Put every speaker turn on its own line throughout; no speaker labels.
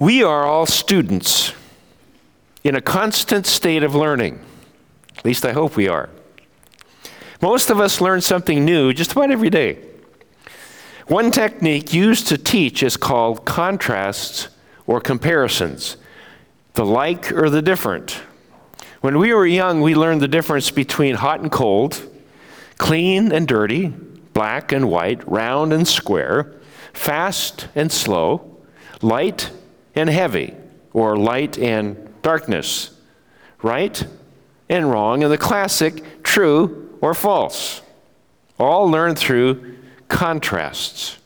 We are all students in a constant state of learning. At least I hope we are. Most of us learn something new just about every day. One technique used to teach is called contrasts or comparisons, the like or the different. When we were young, we learned the difference between hot and cold, clean and dirty, black and white, round and square, fast and slow, light and heavy, or light and darkness, right and wrong, and the classic true or false. All learned through contrasts.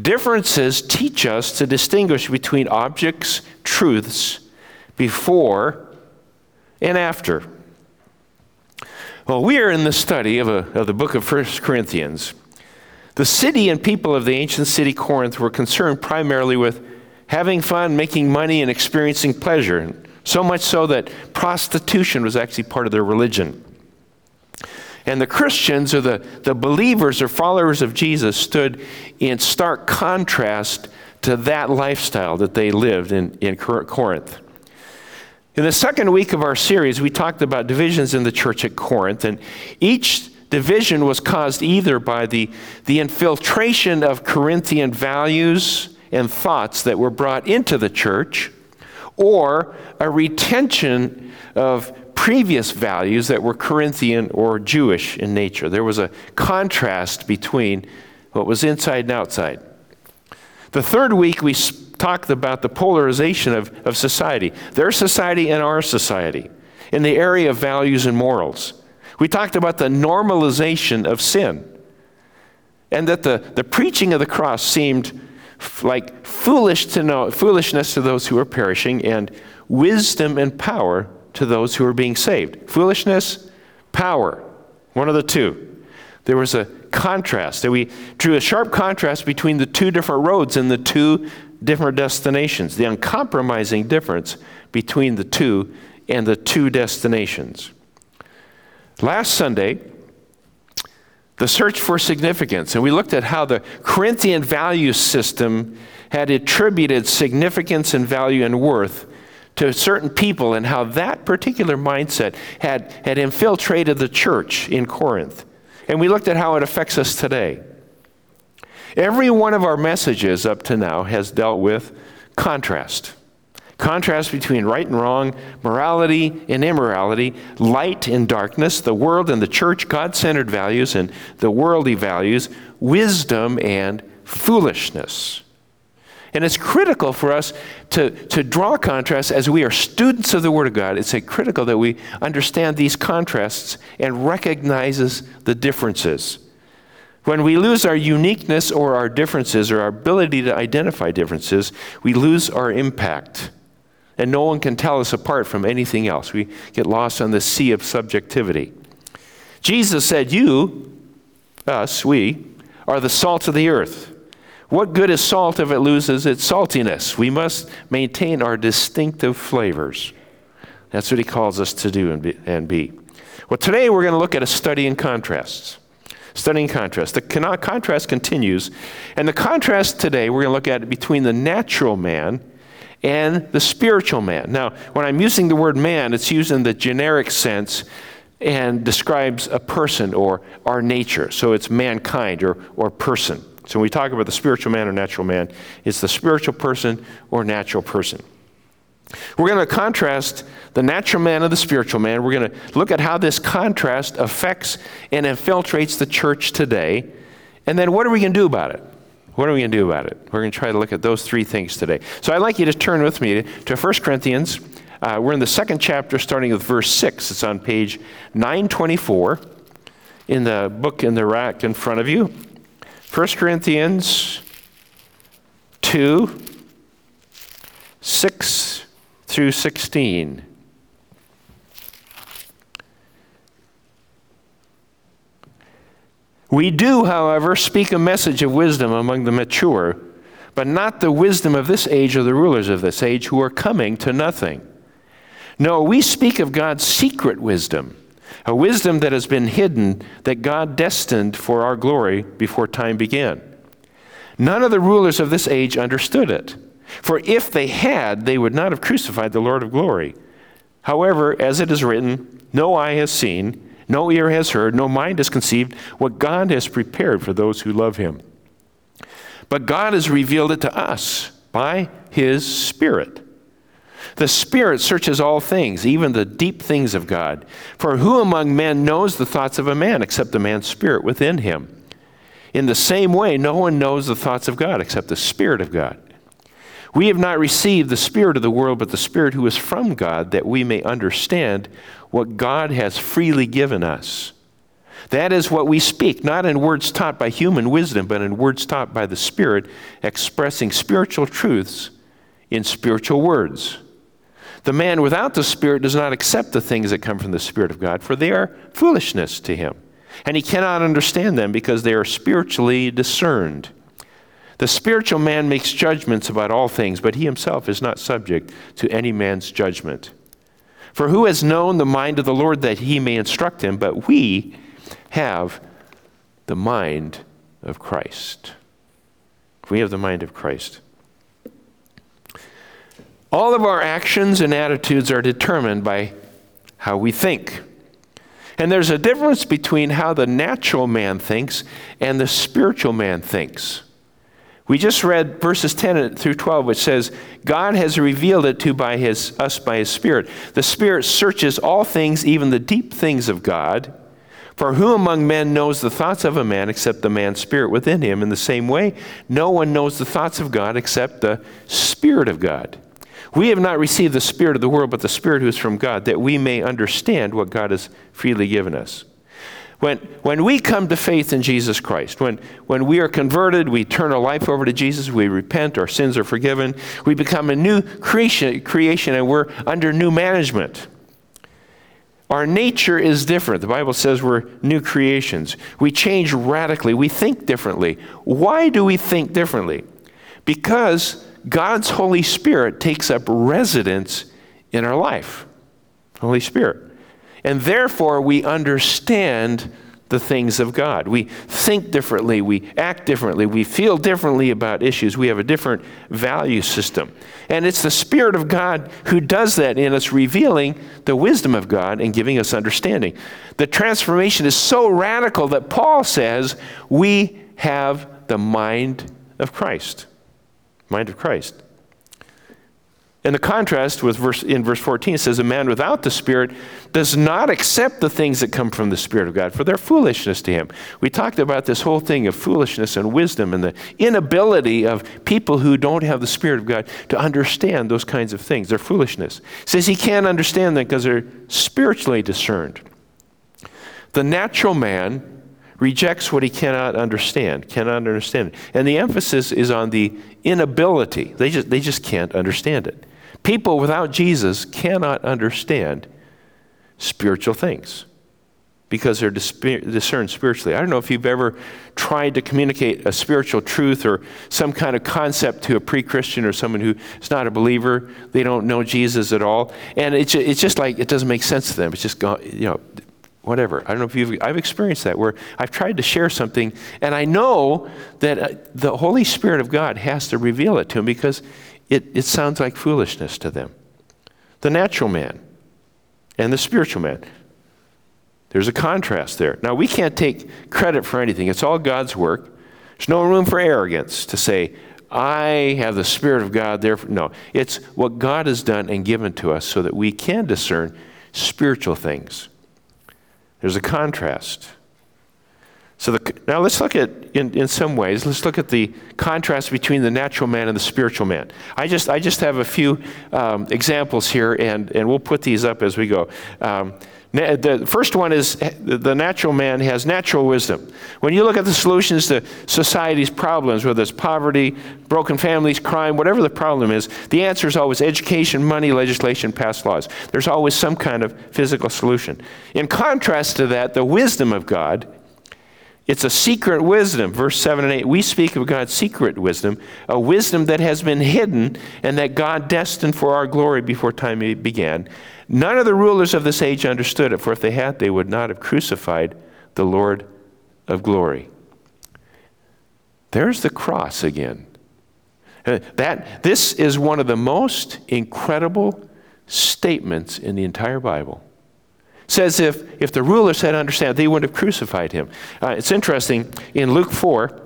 Differences teach us to distinguish between objects, truths, before and after. Well, we are in the study of, a, of the book of 1 Corinthians. The city and people of the ancient city Corinth were concerned primarily with having fun, making money, and experiencing pleasure. So much so that prostitution was actually part of their religion. And the Christians, or the, the believers or followers of Jesus, stood in stark contrast to that lifestyle that they lived in, in Corinth. In the second week of our series, we talked about divisions in the church at Corinth, and each division was caused either by the, the infiltration of Corinthian values and thoughts that were brought into the church, or a retention of previous values that were Corinthian or Jewish in nature. There was a contrast between what was inside and outside. The third week, we talked about the polarization of, of society, their society and our society, in the area of values and morals. We talked about the normalization of sin, and that the, the preaching of the cross seemed like foolish to know, foolishness to those who are perishing, and wisdom and power to those who are being saved. Foolishness, power, one of the two. There was a contrast. We drew a sharp contrast between the two different roads and the two different destinations, the uncompromising difference between the two and the two destinations. Last Sunday, the search for significance, and we looked at how the Corinthian value system had attributed significance and value and worth to certain people and how that particular mindset had, had infiltrated the church in Corinth. And we looked at how it affects us today. Every one of our messages up to now has dealt with contrast. Contrast between right and wrong, morality and immorality, light and darkness, the world and the church, God centered values and the worldly values, wisdom and foolishness. And it's critical for us to, to draw contrasts as we are students of the Word of God. It's critical that we understand these contrasts and recognizes the differences. When we lose our uniqueness or our differences or our ability to identify differences, we lose our impact. And no one can tell us apart from anything else. We get lost on the sea of subjectivity. Jesus said, You, us, we, are the salt of the earth. What good is salt if it loses its saltiness? We must maintain our distinctive flavors. That's what he calls us to do and be. Well, today we're going to look at a study in contrasts. Studying contrast. The contrast continues. And the contrast today we're going to look at between the natural man and the spiritual man. Now, when I'm using the word man, it's used in the generic sense and describes a person or our nature. So it's mankind or, or person. So when we talk about the spiritual man or natural man, it's the spiritual person or natural person. We're going to contrast the natural man and the spiritual man. We're going to look at how this contrast affects and infiltrates the church today. And then what are we going to do about it? What are we going to do about it? We're going to try to look at those three things today. So I'd like you to turn with me to 1 Corinthians. Uh, we're in the second chapter, starting with verse 6. It's on page 924 in the book in the rack in front of you. 1 Corinthians 2 6 through 16. We do, however, speak a message of wisdom among the mature, but not the wisdom of this age or the rulers of this age who are coming to nothing. No, we speak of God's secret wisdom a wisdom that has been hidden that God destined for our glory before time began. None of the rulers of this age understood it. For if they had, they would not have crucified the Lord of glory. However, as it is written, no eye has seen, no ear has heard, no mind has conceived what God has prepared for those who love him. But God has revealed it to us by his Spirit. The Spirit searches all things, even the deep things of God. For who among men knows the thoughts of a man except the man's spirit within him? In the same way, no one knows the thoughts of God except the Spirit of God. We have not received the Spirit of the world, but the Spirit who is from God, that we may understand what God has freely given us. That is what we speak, not in words taught by human wisdom, but in words taught by the Spirit, expressing spiritual truths in spiritual words. The man without the Spirit does not accept the things that come from the Spirit of God, for they are foolishness to him. And he cannot understand them because they are spiritually discerned. The spiritual man makes judgments about all things, but he himself is not subject to any man's judgment. For who has known the mind of the Lord that he may instruct him? But we have the mind of Christ. We have the mind of Christ. All of our actions and attitudes are determined by how we think. And there's a difference between how the natural man thinks and the spiritual man thinks. We just read verses 10 through 12, which says, God has revealed it to by his, us by his Spirit. The Spirit searches all things, even the deep things of God. For who among men knows the thoughts of a man except the man's spirit within him? In the same way, no one knows the thoughts of God except the Spirit of God. We have not received the Spirit of the world, but the Spirit who is from God, that we may understand what God has freely given us. When, when we come to faith in Jesus Christ, when, when we are converted, we turn our life over to Jesus, we repent, our sins are forgiven, we become a new creation, creation and we're under new management. Our nature is different. The Bible says we're new creations. We change radically. We think differently. Why do we think differently? Because God's Holy Spirit takes up residence in our life. Holy Spirit. And therefore, we understand the things of God. We think differently, we act differently, we feel differently about issues. We have a different value system. And it's the Spirit of God who does that in us, revealing the wisdom of God and giving us understanding. The transformation is so radical that Paul says we have the mind of Christ. Mind of Christ. And the contrast with verse, in verse 14 says, A man without the Spirit does not accept the things that come from the Spirit of God, for they're foolishness to him. We talked about this whole thing of foolishness and wisdom and the inability of people who don't have the Spirit of God to understand those kinds of things. They're foolishness. He says he can't understand them because they're spiritually discerned. The natural man rejects what he cannot understand, cannot understand. And the emphasis is on the inability. They just, they just can't understand it. People without Jesus cannot understand spiritual things because they're discerned spiritually. I don't know if you've ever tried to communicate a spiritual truth or some kind of concept to a pre Christian or someone who's not a believer. They don't know Jesus at all. And it's, just like it doesn't make sense to them. It's just, you know, whatever. I don't know if you've, I've experienced that where I've tried to share something and I know that uh, the Holy Spirit of God has to reveal it to them because it, it sounds like foolishness to them. The natural man and the spiritual man. There's a contrast there. Now, we can't take credit for anything, it's all God's work. There's no room for arrogance to say, I have the Spirit of God, therefore. No, it's what God has done and given to us so that we can discern spiritual things. There's a contrast. So the, now let's look at, in, in some ways, let's look at the contrast between the natural man and the spiritual man. I just, I just have a few um, examples here, and, and we'll put these up as we go. Um, the first one is the natural man has natural wisdom. When you look at the solutions to society's problems, whether it's poverty, broken families, crime, whatever the problem is, the answer is always education, money, legislation, passed laws. There's always some kind of physical solution. In contrast to that, the wisdom of God it's a secret wisdom. Verse 7 and 8, we speak of God's secret wisdom, a wisdom that has been hidden and that God destined for our glory before time began. None of the rulers of this age understood it, for if they had, they would not have crucified the Lord of glory. There's the cross again. Uh, that, this is one of the most incredible statements in the entire Bible. Says if, if the rulers had understood, they wouldn't have crucified him. Uh, it's interesting, in Luke 4,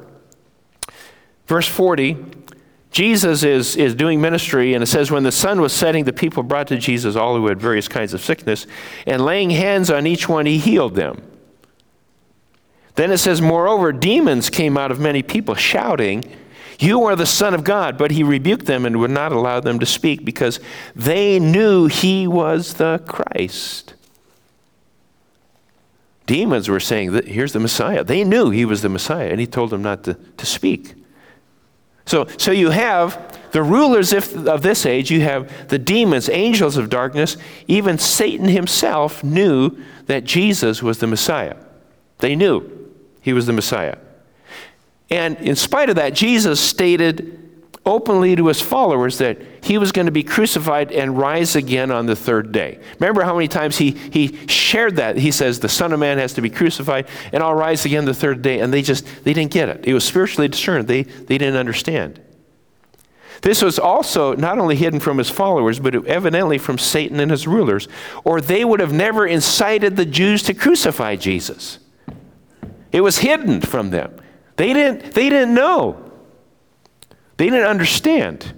verse 40, Jesus is, is doing ministry, and it says, When the sun was setting, the people brought to Jesus all who had various kinds of sickness, and laying hands on each one, he healed them. Then it says, Moreover, demons came out of many people, shouting, You are the Son of God. But he rebuked them and would not allow them to speak because they knew he was the Christ. Demons were saying, Here's the Messiah. They knew he was the Messiah, and he told them not to, to speak. So, so you have the rulers of this age, you have the demons, angels of darkness, even Satan himself knew that Jesus was the Messiah. They knew he was the Messiah. And in spite of that, Jesus stated openly to his followers that he was going to be crucified and rise again on the third day. Remember how many times he, he shared that? He says, The Son of Man has to be crucified and I'll rise again the third day. And they just, they didn't get it. It was spiritually discerned. They, they didn't understand. This was also not only hidden from his followers, but evidently from Satan and his rulers, or they would have never incited the Jews to crucify Jesus. It was hidden from them. They didn't, they didn't know. They didn't understand.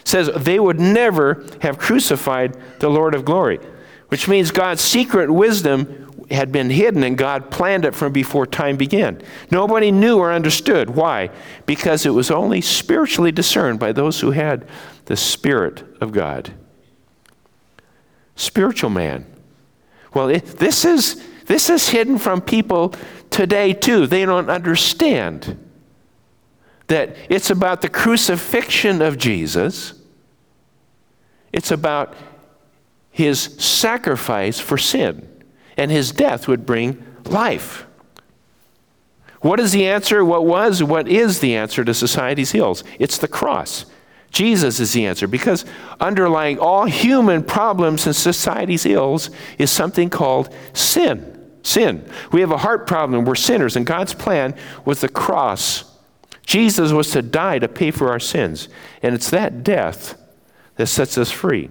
It says they would never have crucified the Lord of glory, which means God's secret wisdom had been hidden and God planned it from before time began. Nobody knew or understood. Why? Because it was only spiritually discerned by those who had the Spirit of God. Spiritual man. Well, it, this, is, this is hidden from people today, too. They don't understand that it's about the crucifixion of Jesus, it's about his sacrifice for sin, and his death would bring life. What is the answer? What was, what is the answer to society's ills? It's the cross. Jesus is the answer because underlying all human problems and society's ills is something called sin. Sin. We have a heart problem. We're sinners, and God's plan was the cross Jesus was to die to pay for our sins. And it's that death that sets us free.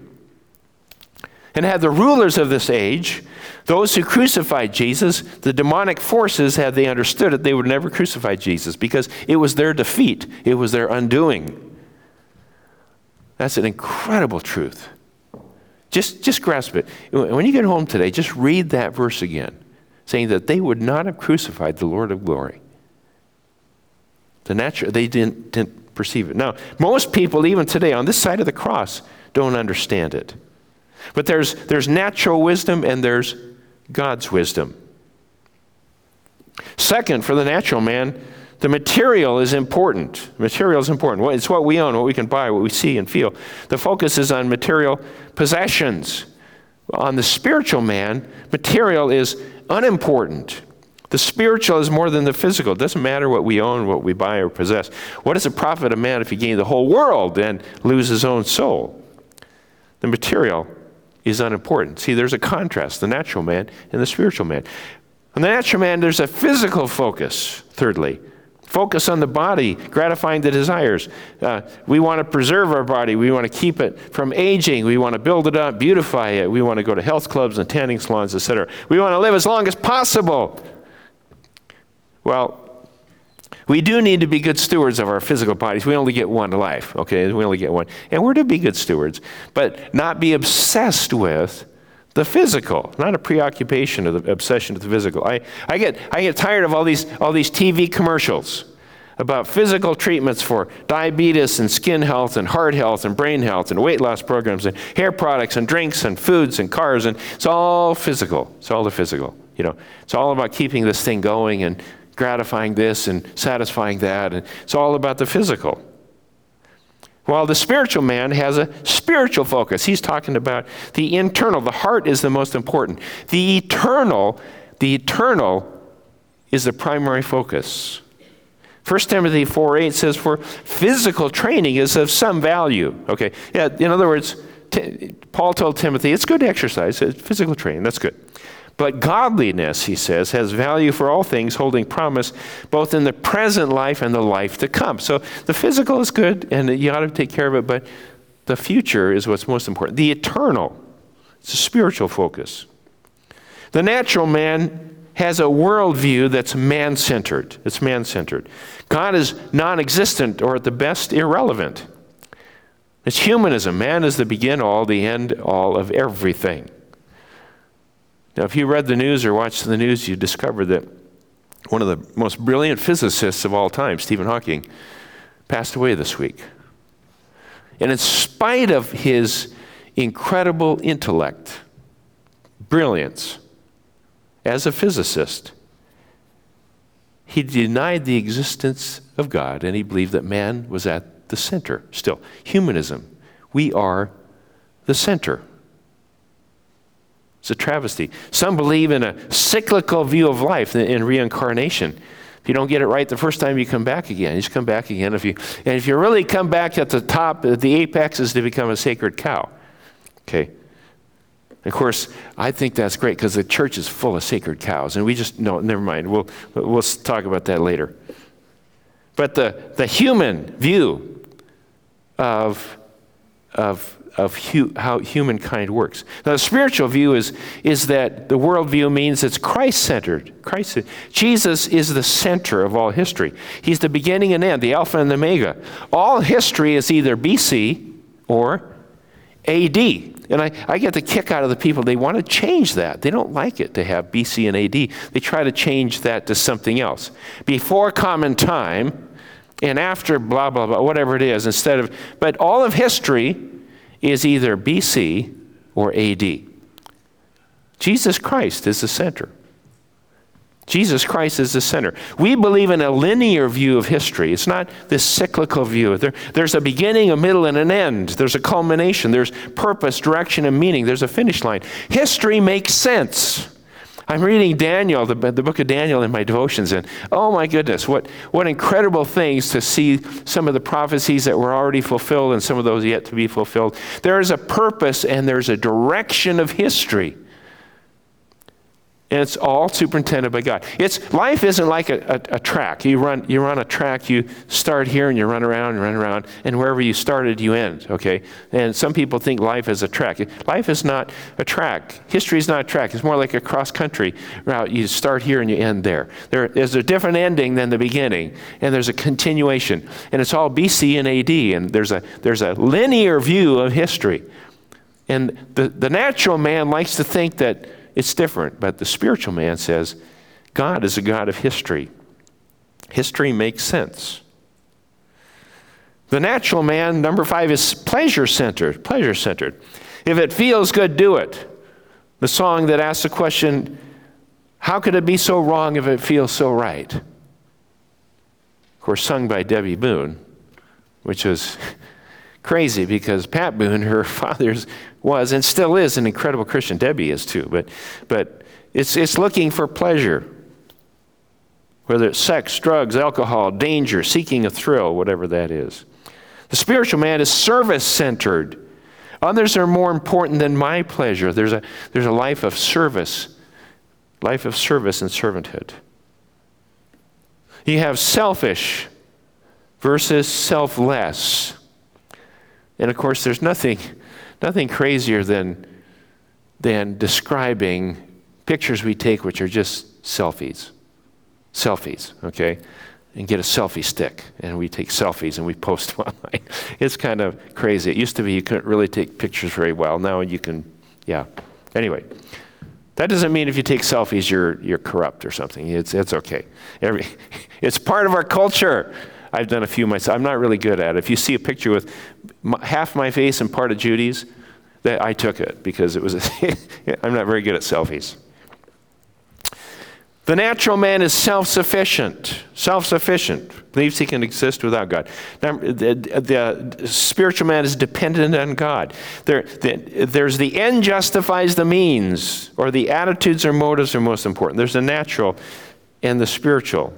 And had the rulers of this age, those who crucified Jesus, the demonic forces, had they understood it, they would never crucify Jesus because it was their defeat, it was their undoing. That's an incredible truth. Just, just grasp it. When you get home today, just read that verse again, saying that they would not have crucified the Lord of glory. The natural, they didn't, didn't perceive it. Now, most people, even today, on this side of the cross, don't understand it. But there's, there's natural wisdom and there's God's wisdom. Second, for the natural man, the material is important. Material is important. It's what we own, what we can buy, what we see and feel. The focus is on material possessions. On the spiritual man, material is unimportant. The spiritual is more than the physical. It doesn't matter what we own, what we buy or possess. What does it profit a man if he gain the whole world and lose his own soul? The material is unimportant. See, there's a contrast the natural man and the spiritual man. In the natural man, there's a physical focus, thirdly. Focus on the body, gratifying the desires. Uh, we want to preserve our body. We want to keep it from aging. We want to build it up, beautify it. We want to go to health clubs and tanning salons, etc. We want to live as long as possible. Well, we do need to be good stewards of our physical bodies. We only get one life, okay? We only get one. And we're to be good stewards, but not be obsessed with the physical, not a preoccupation of the obsession with the physical. I, I, get, I get tired of all these, all these TV commercials about physical treatments for diabetes and skin health and heart health and brain health and weight loss programs and hair products and drinks and foods and cars and it's all physical. It's all the physical. You know, it's all about keeping this thing going and gratifying this and satisfying that. And it's all about the physical. While the spiritual man has a spiritual focus. He's talking about the internal. The heart is the most important. The eternal, the eternal is the primary focus. 1 Timothy 4 8 says, For physical training is of some value. Okay, yeah, in other words, Paul told Timothy, it's good to exercise, physical training, that's good. But godliness, he says, has value for all things, holding promise both in the present life and the life to come. So the physical is good, and you ought to take care of it, but the future is what's most important. The eternal, it's a spiritual focus. The natural man has a worldview that's man centered. It's man centered. God is non existent or at the best irrelevant. It's humanism. Man is the begin all, the end all of everything. Now, if you read the news or watched the news, you discovered that one of the most brilliant physicists of all time, Stephen Hawking, passed away this week. And in spite of his incredible intellect, brilliance, as a physicist, he denied the existence of God and he believed that man was at the center still. Humanism. We are the center. It's a travesty. Some believe in a cyclical view of life in reincarnation. If you don't get it right the first time, you come back again. You just come back again. If you, and if you really come back at the top, the apex is to become a sacred cow. Okay? Of course, I think that's great because the church is full of sacred cows, and we just no, never mind. We'll we'll talk about that later. But the the human view of of of hu- how humankind works. Now, the spiritual view is is that the worldview means it's Christ centered. Christ, Jesus is the center of all history. He's the beginning and end, the Alpha and the Omega. All history is either BC or AD. And I, I get the kick out of the people, they want to change that. They don't like it to have BC and AD. They try to change that to something else. Before common time and after blah, blah, blah, whatever it is, instead of, but all of history is either BC or AD. Jesus Christ is the center. Jesus Christ is the center. We believe in a linear view of history. It's not this cyclical view. There, there's a beginning, a middle, and an end. There's a culmination. There's purpose, direction, and meaning. There's a finish line. History makes sense. I'm reading Daniel, the, the book of Daniel, in my devotions, and oh my goodness, what, what incredible things to see some of the prophecies that were already fulfilled and some of those yet to be fulfilled. There is a purpose and there's a direction of history and it's all superintended by God. It's life isn't like a, a, a, track. You run you run a track. You start here and you run around and run around, and wherever you started, you end. Okay. And some people think life is a track. Life is not a track. History is not a track. It's more like a cross country route. You start here and you end there. There is a different ending than the beginning, and there's a continuation. And it's all BC and AD, and there's a there's a linear view of history. And the, the natural man likes to think that it's different. But the spiritual man says, God is a God of history. History makes sense. The natural man, number five, is pleasure centered. Pleasure centered. If it feels good, do it. The song that asks the question, how could it be so wrong if it feels so right? Of course, sung by Debby Boone, which was crazy because Pat Boone, her father's, was and still is an incredible Christian. Debby is too, but, but it's, it's looking for pleasure. Whether it's sex, drugs, alcohol, danger, seeking a thrill, whatever that is. The spiritual man is service centered. Others are more important than my pleasure. There's a, there's a life of service, life of service and servanthood. You have selfish versus selfless. And of course, there's nothing, nothing crazier than, than describing pictures we take which are just selfies. Selfies, okay? And get a selfie stick, and we take selfies and we post online. It's kind of crazy. It used to be you couldn't really take pictures very well. Now you can, yeah. Anyway, that doesn't mean if you take selfies you're, you're corrupt or something. It's, it's okay. Every, it's part of our culture. I've done a few myself. I'm not really good at it. If you see a picture with half my face and part of Judy's, that I took it because it was. I'm not very good at selfies. The natural man is self sufficient, self sufficient, believes he can exist without God. Now, the, the, spiritual man is dependent on God. There, the, there's the end justifies the means, or the attitudes or motives are most important. There's the natural and the spiritual.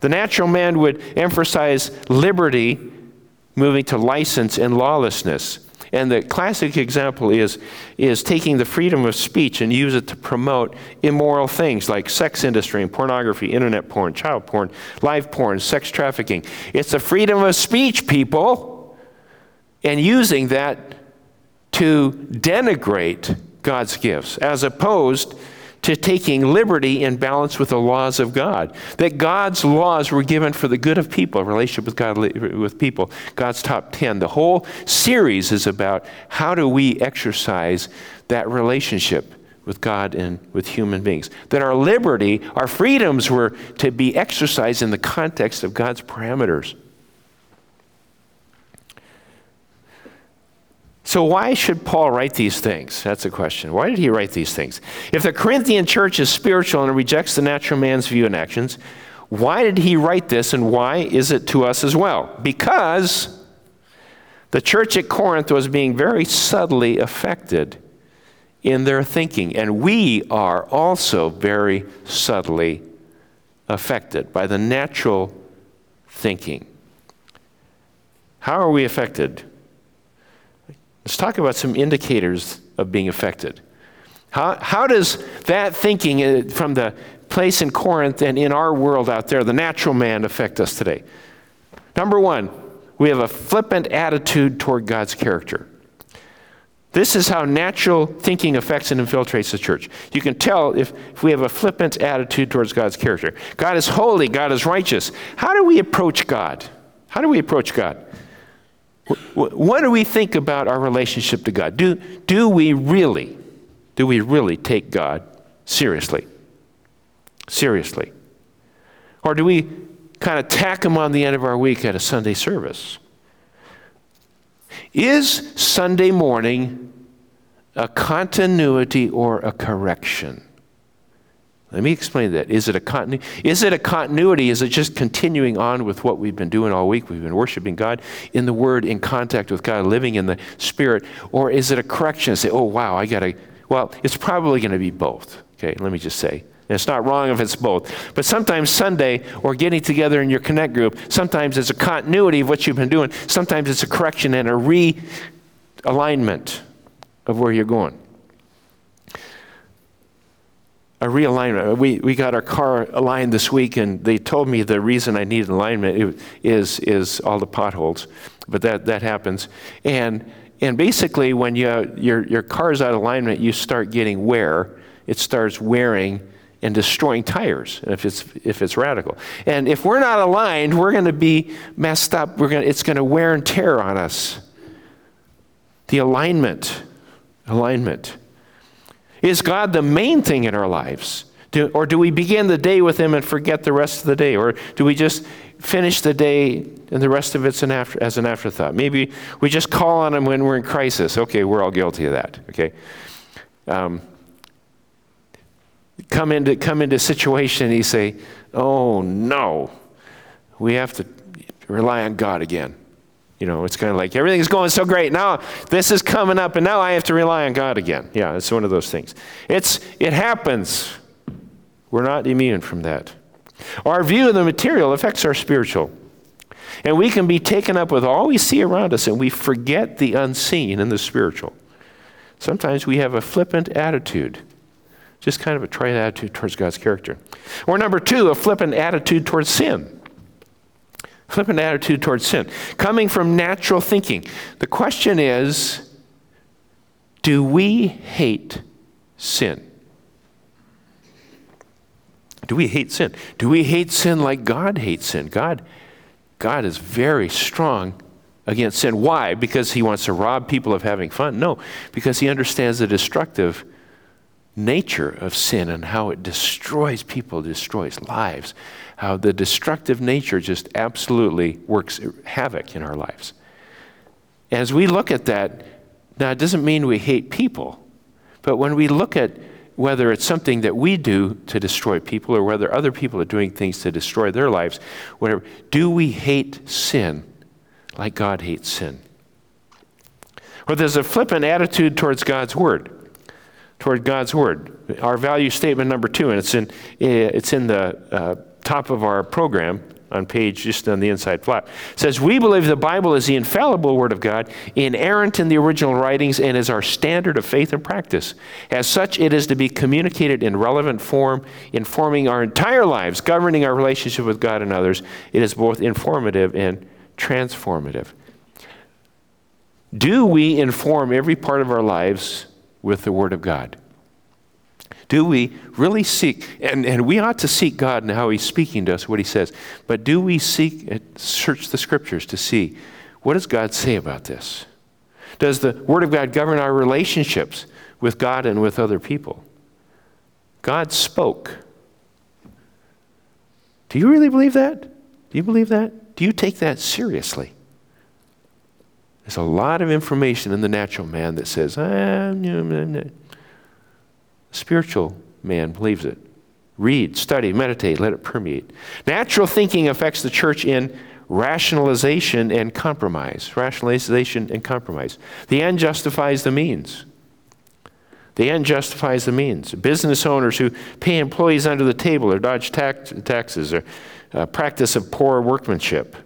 The natural man would emphasize liberty, moving to license and lawlessness. And the classic example is, is taking the freedom of speech and use it to promote immoral things like sex industry and pornography, internet porn, child porn, live porn, sex trafficking. It's the freedom of speech, people, and using that to denigrate God's gifts, as opposed to taking liberty in balance with the laws of God. That God's laws were given for the good of people, relationship with God with people. God's top 10. The whole series is about how do we exercise that relationship with God and with human beings. That our liberty, our freedoms were to be exercised in the context of God's parameters. So, why should Paul write these things? That's a question. Why did he write these things? If the Corinthian church is spiritual and rejects the natural man's view and actions, why did he write this and why is it to us as well? Because the church at Corinth was being very subtly affected in their thinking, and we are also very subtly affected by the natural thinking. How are we affected? Let's talk about some indicators of being affected. How, how does that thinking uh, from the place in Corinth and in our world out there, the natural man, affect us today? Number one, we have a flippant attitude toward God's character. This is how natural thinking affects and infiltrates the church. You can tell if, if we have a flippant attitude towards God's character. God is holy, God is righteous. How do we approach God? How do we approach God? What do we think about our relationship to God? Do, do we really, do we really take God seriously? Seriously. Or do we kind of tack him on the end of our week at a Sunday service? Is Sunday morning a continuity or a correction? Let me explain that. Is it a continuity? Is it a continuity? Is it just continuing on with what we've been doing all week? We've been worshiping God in the Word, in contact with God, living in the Spirit, or is it a correction? Say, oh wow, I got to. Well, it's probably going to be both. Okay, let me just say. And it's not wrong if it's both. But sometimes Sunday or getting together in your connect group, sometimes it's a continuity of what you've been doing. Sometimes it's a correction and a realignment of where you're going a realignment. Uh, we, we got our car aligned this week, and they told me the reason I need alignment is, is all the potholes. But that, that happens. And, and basically, when you, your, your car's out of alignment, you start getting wear. It starts wearing and destroying tires if it's, if it's radical. And if we're not aligned, we're going to be messed up. We're gonna, it's going to wear and tear on us. The alignment, alignment. Is God the main thing in our lives? Do, or do we begin the day with Him and forget the rest of the day? Or do we just finish the day and the rest of after, as an afterthought? Maybe we just call on Him when we're in crisis. Okay, we're all guilty of that. Okay. Um, come into come into situation and you say, "Oh no, we have to rely on God again." You know, it's kind of like everything's going so great. Now this is coming up, and now I have to rely on God again. Yeah, it's one of those things. It's it happens. We're not immune from that. Our view of the material affects our spiritual. And we can be taken up with all we see around us, and we forget the unseen and the spiritual. Sometimes we have a flippant attitude, just kind of a trite attitude towards God's character. Or number two, a flippant attitude towards sin flippant attitude towards sin, coming from natural thinking. The question is do we hate sin? Do we hate sin? Do we hate sin like God hates sin? God, God is very strong against sin. Why? Because he wants to rob people of having fun? No, because he understands the destructive nature of sin and how it destroys people, destroys lives, how the destructive nature just absolutely works havoc in our lives. As we look at that, now it doesn't mean we hate people, but when we look at whether it's something that we do to destroy people or whether other people are doing things to destroy their lives, whatever, do we hate sin like God hates sin? Or there's a flippant attitude towards God's word toward God's Word. Our value statement number two, and it's in, it's in the uh, top of our program, on page just on the inside flap. Says, We believe the Bible is the infallible Word of God, inerrant in the original writings, and is our standard of faith and practice. As such, it is to be communicated in relevant form, informing our entire lives, governing our relationship with God and others. It is both informative and transformative. Do we inform every part of our lives with the Word of God? Do we really seek, and, and we ought to seek God and how He's speaking to us, what He says, but do we seek, uh, search the Scriptures to see what does God say about this? Does the Word of God govern our relationships with God and with other people? God spoke. Do you really believe that? Do you believe that? Do you take that seriously? There's a lot of information in the natural man that says, ah. Spiritual man believes it. Read, study, meditate, let it permeate. Natural thinking affects the church in rationalization and compromise. Rationalization and compromise. The end justifies the means. The end justifies the means. Business owners who pay employees under the table or dodge tax, taxes or uh, practice of poor workmanship.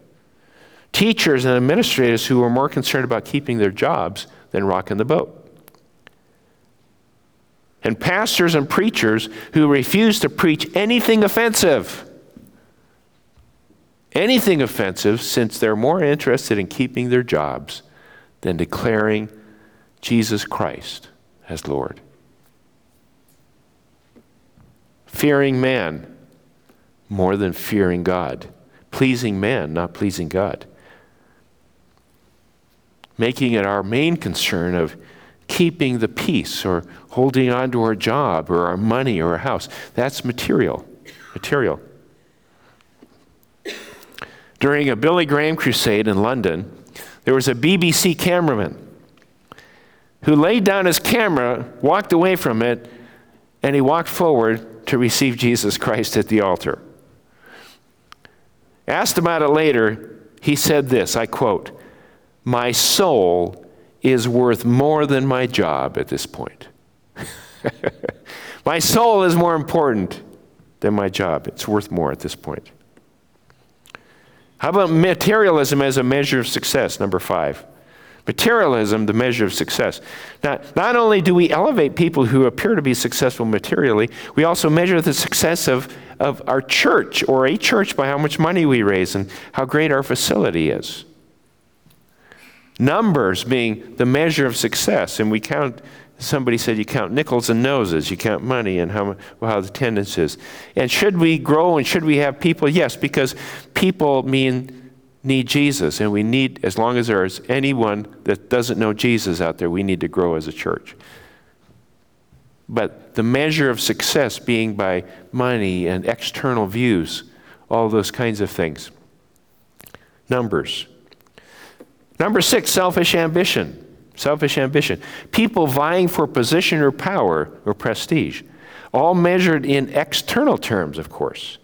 Teachers and administrators who are more concerned about keeping their jobs than rocking the boat and pastors and preachers who refuse to preach anything offensive. Anything offensive, since they're more interested in keeping their jobs than declaring Jesus Christ as Lord. Fearing man more than fearing God. Pleasing man, not pleasing God. Making it our main concern of keeping the peace or holding on to our job or our money or our house. That's material. Material. During a Billy Graham crusade in London, there was a BBC cameraman who laid down his camera, walked away from it, and he walked forward to receive Jesus Christ at the altar. Asked about it later, he said this I quote, My soul is worth more than my job at this point. my soul is more important than my job. It's worth more at this point. How about materialism as a measure of success? Number five. Materialism, the measure of success. Now, not only do we elevate people who appear to be successful materially, we also measure the success of, of our church or a church by how much money we raise and how great our facility is. Numbers being the measure of success, and we count. Somebody said you count nickels and noses, you count money and how, how the attendance is. And should we grow and should we have people? Yes, because people mean need Jesus, and we need, as long as there is anyone that doesn't know Jesus out there, we need to grow as a church. But the measure of success being by money and external views, all those kinds of things. Numbers. Number six, selfish ambition. Selfish ambition. People vying for position or power or prestige, all measured in external terms, of course.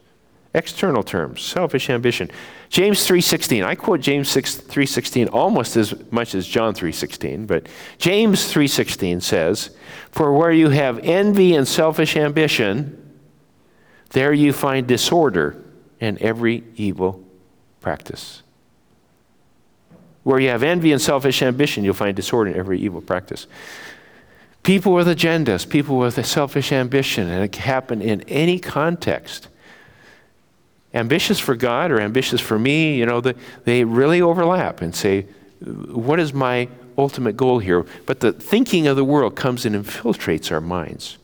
External terms, selfish ambition. James 3:16. I quote James 3:16 almost as much as John 3:16, but James 3:16 says, "For where you have envy and selfish ambition, there you find disorder and every evil practice." Where you have envy and selfish ambition, you'll find disorder in every evil practice. People with agendas, people with a selfish ambition, and it can happen in any context. Ambitious for God or ambitious for me, you know, the, they really overlap and say, what is my ultimate goal here? But the thinking of the world comes and infiltrates our minds.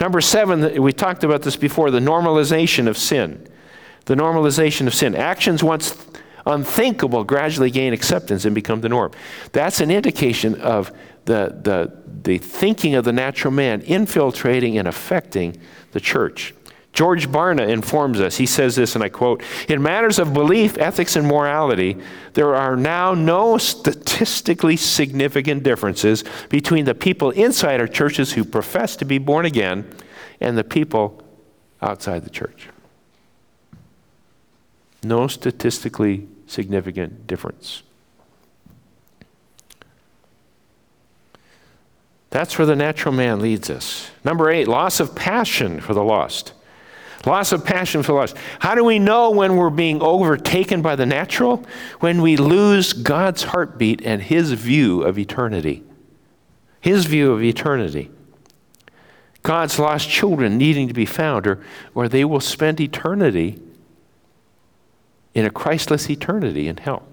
Number seven, we talked about this before the normalization of sin. The normalization of sin. Actions once unthinkable gradually gain acceptance and become the norm. That's an indication of the, the, the thinking of the natural man infiltrating and affecting the church. George Barna informs us. He says this, and I quote In matters of belief, ethics, and morality, there are now no statistically significant differences between the people inside our churches who profess to be born again and the people outside the church. No statistically significant difference. That's where the natural man leads us. Number eight, loss of passion for the lost. Loss of passion for the lost. How do we know when we're being overtaken by the natural? When we lose God's heartbeat and His view of eternity. His view of eternity. God's lost children needing to be found, or, or they will spend eternity in a Christless eternity in hell.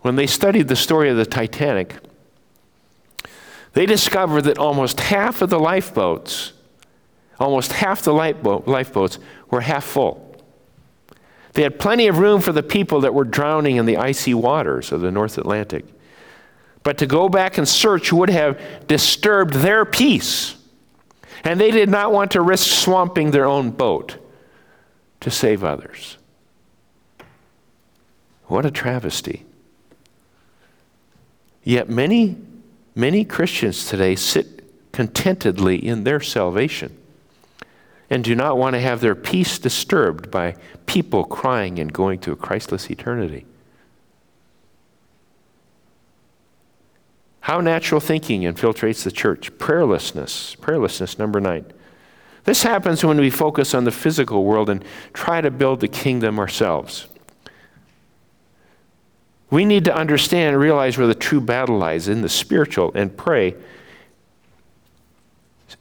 When they studied the story of the Titanic, they discovered that almost half of the lifeboats, almost half the lifeboats were half full. They had plenty of room for the people that were drowning in the icy waters of the North Atlantic. But to go back and search would have disturbed their peace. And they did not want to risk swamping their own boat to save others. What a travesty. Yet many, many Christians today sit contentedly in their salvation and do not want to have their peace disturbed by people crying and going to a Christless eternity. How natural thinking infiltrates the church. Prayerlessness. Prayerlessness, number nine. This happens when we focus on the physical world and try to build the kingdom ourselves. We need to understand and realize where the true battle lies in the spiritual and pray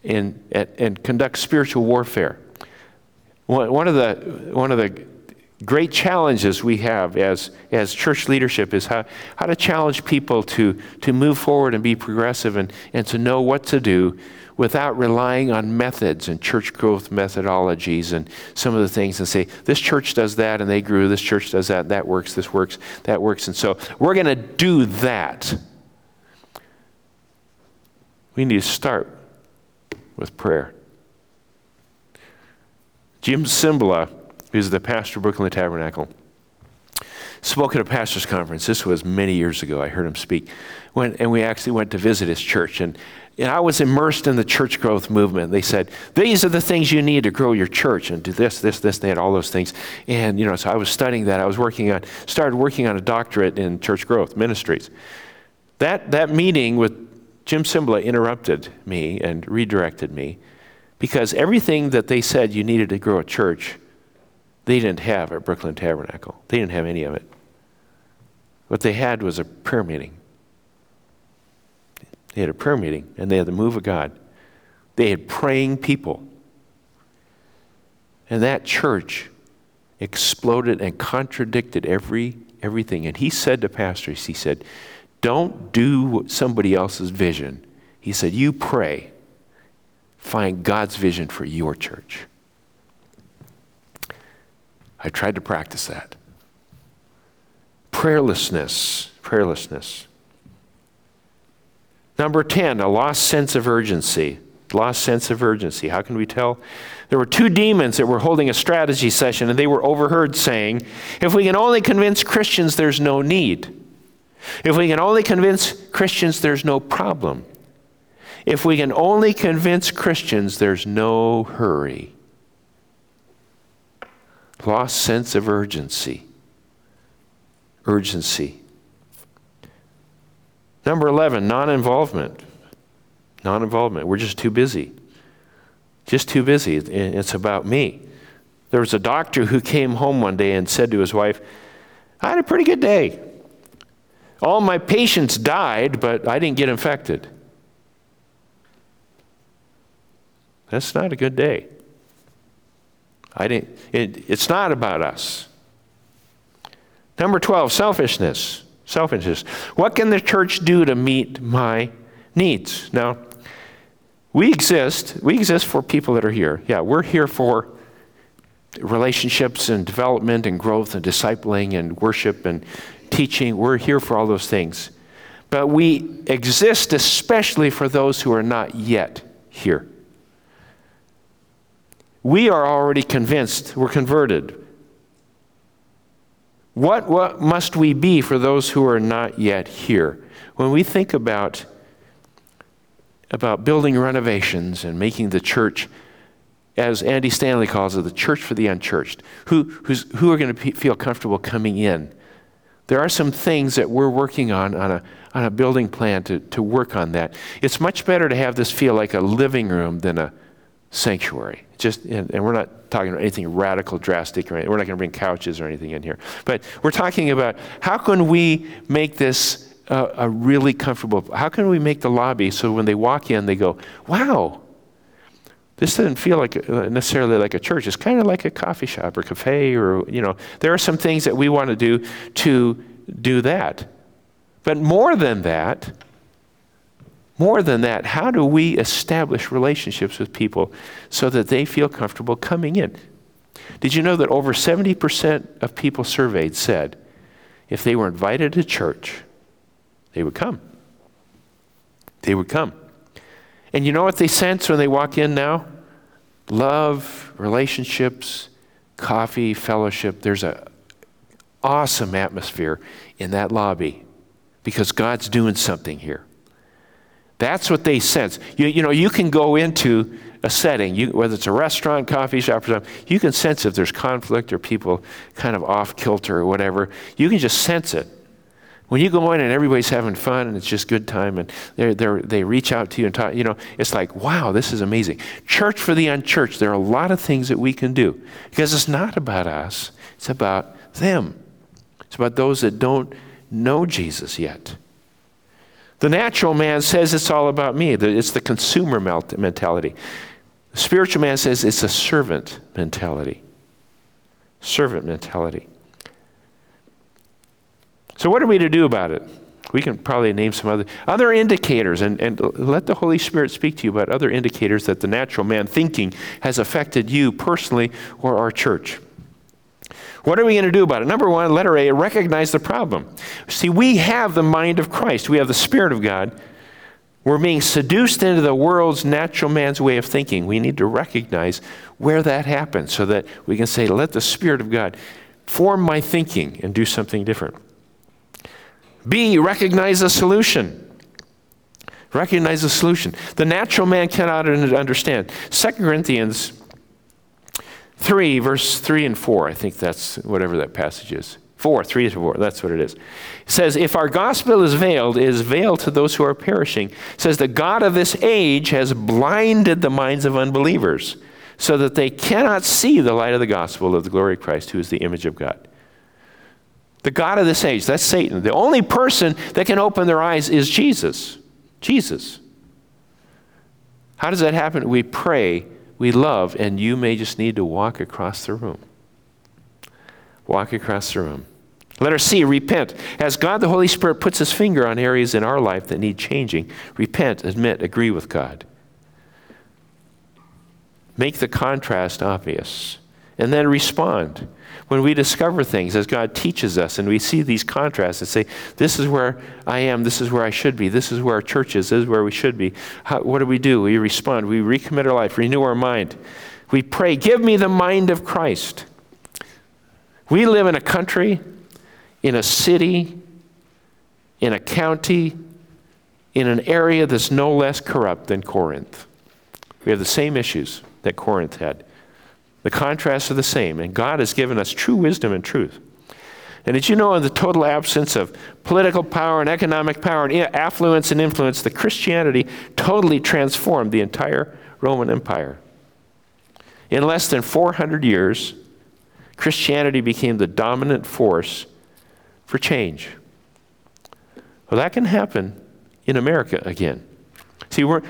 and, and, and conduct spiritual warfare. One of the, one of the great challenges we have as, as church leadership is how, how to challenge people to, to move forward and be progressive and, and to know what to do without relying on methods and church growth methodologies and some of the things and say, this church does that and they grew, this church does that, that works, this works, that works. And so we're going to do that. We need to start with prayer. Jim Cymbala who's the pastor of Brooklyn Tabernacle, spoke at a pastor's conference. This was many years ago. I heard him speak. When, and we actually went to visit his church. And, and I was immersed in the church growth movement. They said, These are the things you need to grow your church and do this, this, this, they had all those things. And, you know, so I was studying that. I was working on, started working on a doctorate in church growth ministries. That, that meeting with Jim Cymbala interrupted me and redirected me because everything that they said you needed to grow a church they didn't have at Brooklyn Tabernacle. They didn't have any of it. What they had was a prayer meeting. They had a prayer meeting and they had the move of God. They had praying people. And that church exploded and contradicted every everything. And he said to pastors, he said, Don't do somebody else's vision. He said, You pray. Find God's vision for your church. I tried to practice that. Prayerlessness. Prayerlessness. Number 10, a lost sense of urgency. Lost sense of urgency. How can we tell? There were two demons that were holding a strategy session, and they were overheard saying, If we can only convince Christians, there's no need. If we can only convince Christians, there's no problem. If we can only convince Christians, there's no hurry lost sense of urgency. Urgency. Number 11, non involvement. Non involvement. We're just too busy. Just too busy. It's about me. There was a doctor who came home one day and said to his wife, I had a pretty good day. All my patients died, but I didn't get infected. That's not a good day. I didn't, it, it's not about us. Number 12, selfishness. Selfishness. What can the church do to meet my needs? Now, we exist. We exist for people that are here. Yeah, we're here for relationships and development and growth and discipling and worship and teaching. We're here for all those things. But we exist especially for those who are not yet here. We are already convinced, we're converted. What, what must we be for those who are not yet here? When we think about, about building renovations and making the church, as Andy Stanley calls it, the church for the unchurched, who, who are going to feel comfortable coming in? There are some things that we're working on on a, on a building plan to, to work on that. It's much better to have this feel like a living room than a, sanctuary. Just, and, and, we're not talking about anything radical, drastic, or anything. we're not going to bring couches or anything in here. But we're talking about how can we make this uh, a really comfortable, how can we make the lobby so when they walk in, they go, wow, this doesn't feel like uh, necessarily like a church. It's kind of like a coffee shop or cafe, or, you know, there are some things that we want to do to do that. But more than that, more than that, how do we establish relationships with people so that they feel comfortable coming in? Did you know that over 70% of people surveyed said if they were invited to church, they would come? They would come. And you know what they sense when they walk in now? Love, relationships, coffee, fellowship. There's an awesome atmosphere in that lobby because God's doing something here. That's what they sense. You, you know, you can go into a setting, you, whether it's a restaurant, coffee shop, or something, you can sense if there's conflict or people kind of off kilter or whatever. You can just sense it. When you go in and everybody's having fun and it's just good time and they're, they reach out to you and talk, you know, it's like, wow, this is amazing. Church for the unchurched, there are a lot of things that we can do because it's not about us, it's about them. It's about those that don't know Jesus yet. The natural man says it's all about me. It's the consumer mentality. The spiritual man says it's a servant mentality. Servant mentality. So, what are we to do about it? We can probably name some other other indicators and, and let the Holy Spirit speak to you about other indicators that the natural man thinking has affected you personally or our church. What are we going to do about it? Number one, letter A, recognize the problem. See, we have the mind of Christ, we have the Spirit of God. We're being seduced into the world's natural man's way of thinking. We need to recognize where that happens so that we can say, let the Spirit of God form my thinking and do something different. B, recognize the solution. Recognize the solution. The natural man cannot understand. 2 Corinthians 3, verse 3 and 4. I think that's whatever that passage is. 4, 3 to 4. That's what it is. It says, If our gospel is veiled, it is veiled to those who are perishing. It says, The God of this age has blinded the minds of unbelievers so that they cannot see the light of the gospel of the glory of Christ, who is the image of God. The God of this age, that's Satan. The only person that can open their eyes is Jesus. Jesus. How does that happen? We pray we love, and you may just need to walk across the room. Walk across the room. Letter C, repent. As God the Holy Spirit puts his finger on areas in our life that need changing, repent, admit, agree with God. Make the contrast obvious, and then respond when we discover things as God teaches us and we see these contrasts and say, This is where I am, this is where I should be, this is where our church is, this is where we should be. How, what do we do? We respond, we recommit our life, renew our mind. We pray, Give me the mind of Christ. We live in a country, in a city, in a county, in an area that's no less corrupt than Corinth. We have the same issues that Corinth had. The contrasts are the same, and God has given us true wisdom and truth. And did you know, in the total absence of political power and economic power and affluence and influence, the Christianity totally transformed the entire Roman Empire. In less than 400 years, Christianity became the dominant force for change. Well, that can happen in America again. See, we're,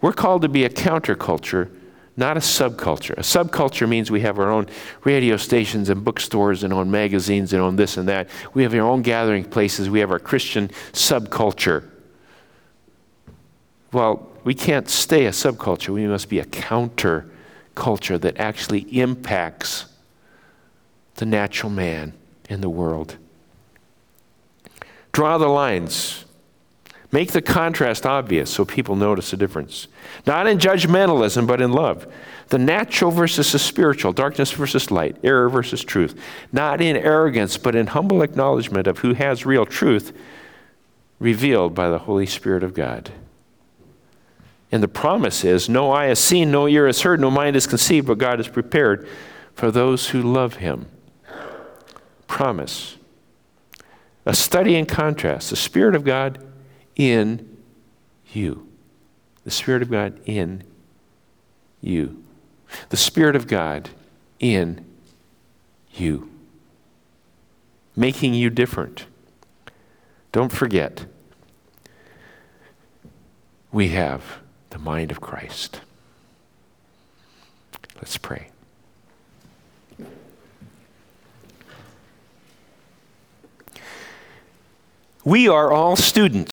we're called to be a counterculture not a subculture. A subculture means we have our own radio stations and bookstores and own magazines and own this and that. We have our own gathering places. We have our Christian subculture. Well, we can't stay a subculture. We must be a counter culture that actually impacts the natural man in the world. Draw the lines. Make the contrast obvious so people notice the difference. Not in judgmentalism, but in love. The natural versus the spiritual, darkness versus light, error versus truth. Not in arrogance, but in humble acknowledgement of who has real truth revealed by the Holy Spirit of God. And the promise is no eye has seen, no ear has heard, no mind has conceived, but God has prepared for those who love Him. Promise. A study in contrast. The Spirit of God in you. The Spirit of God in you. the Spirit of God in you, making you different. Don't forget, we have the mind of Christ. Let's pray. We are all students.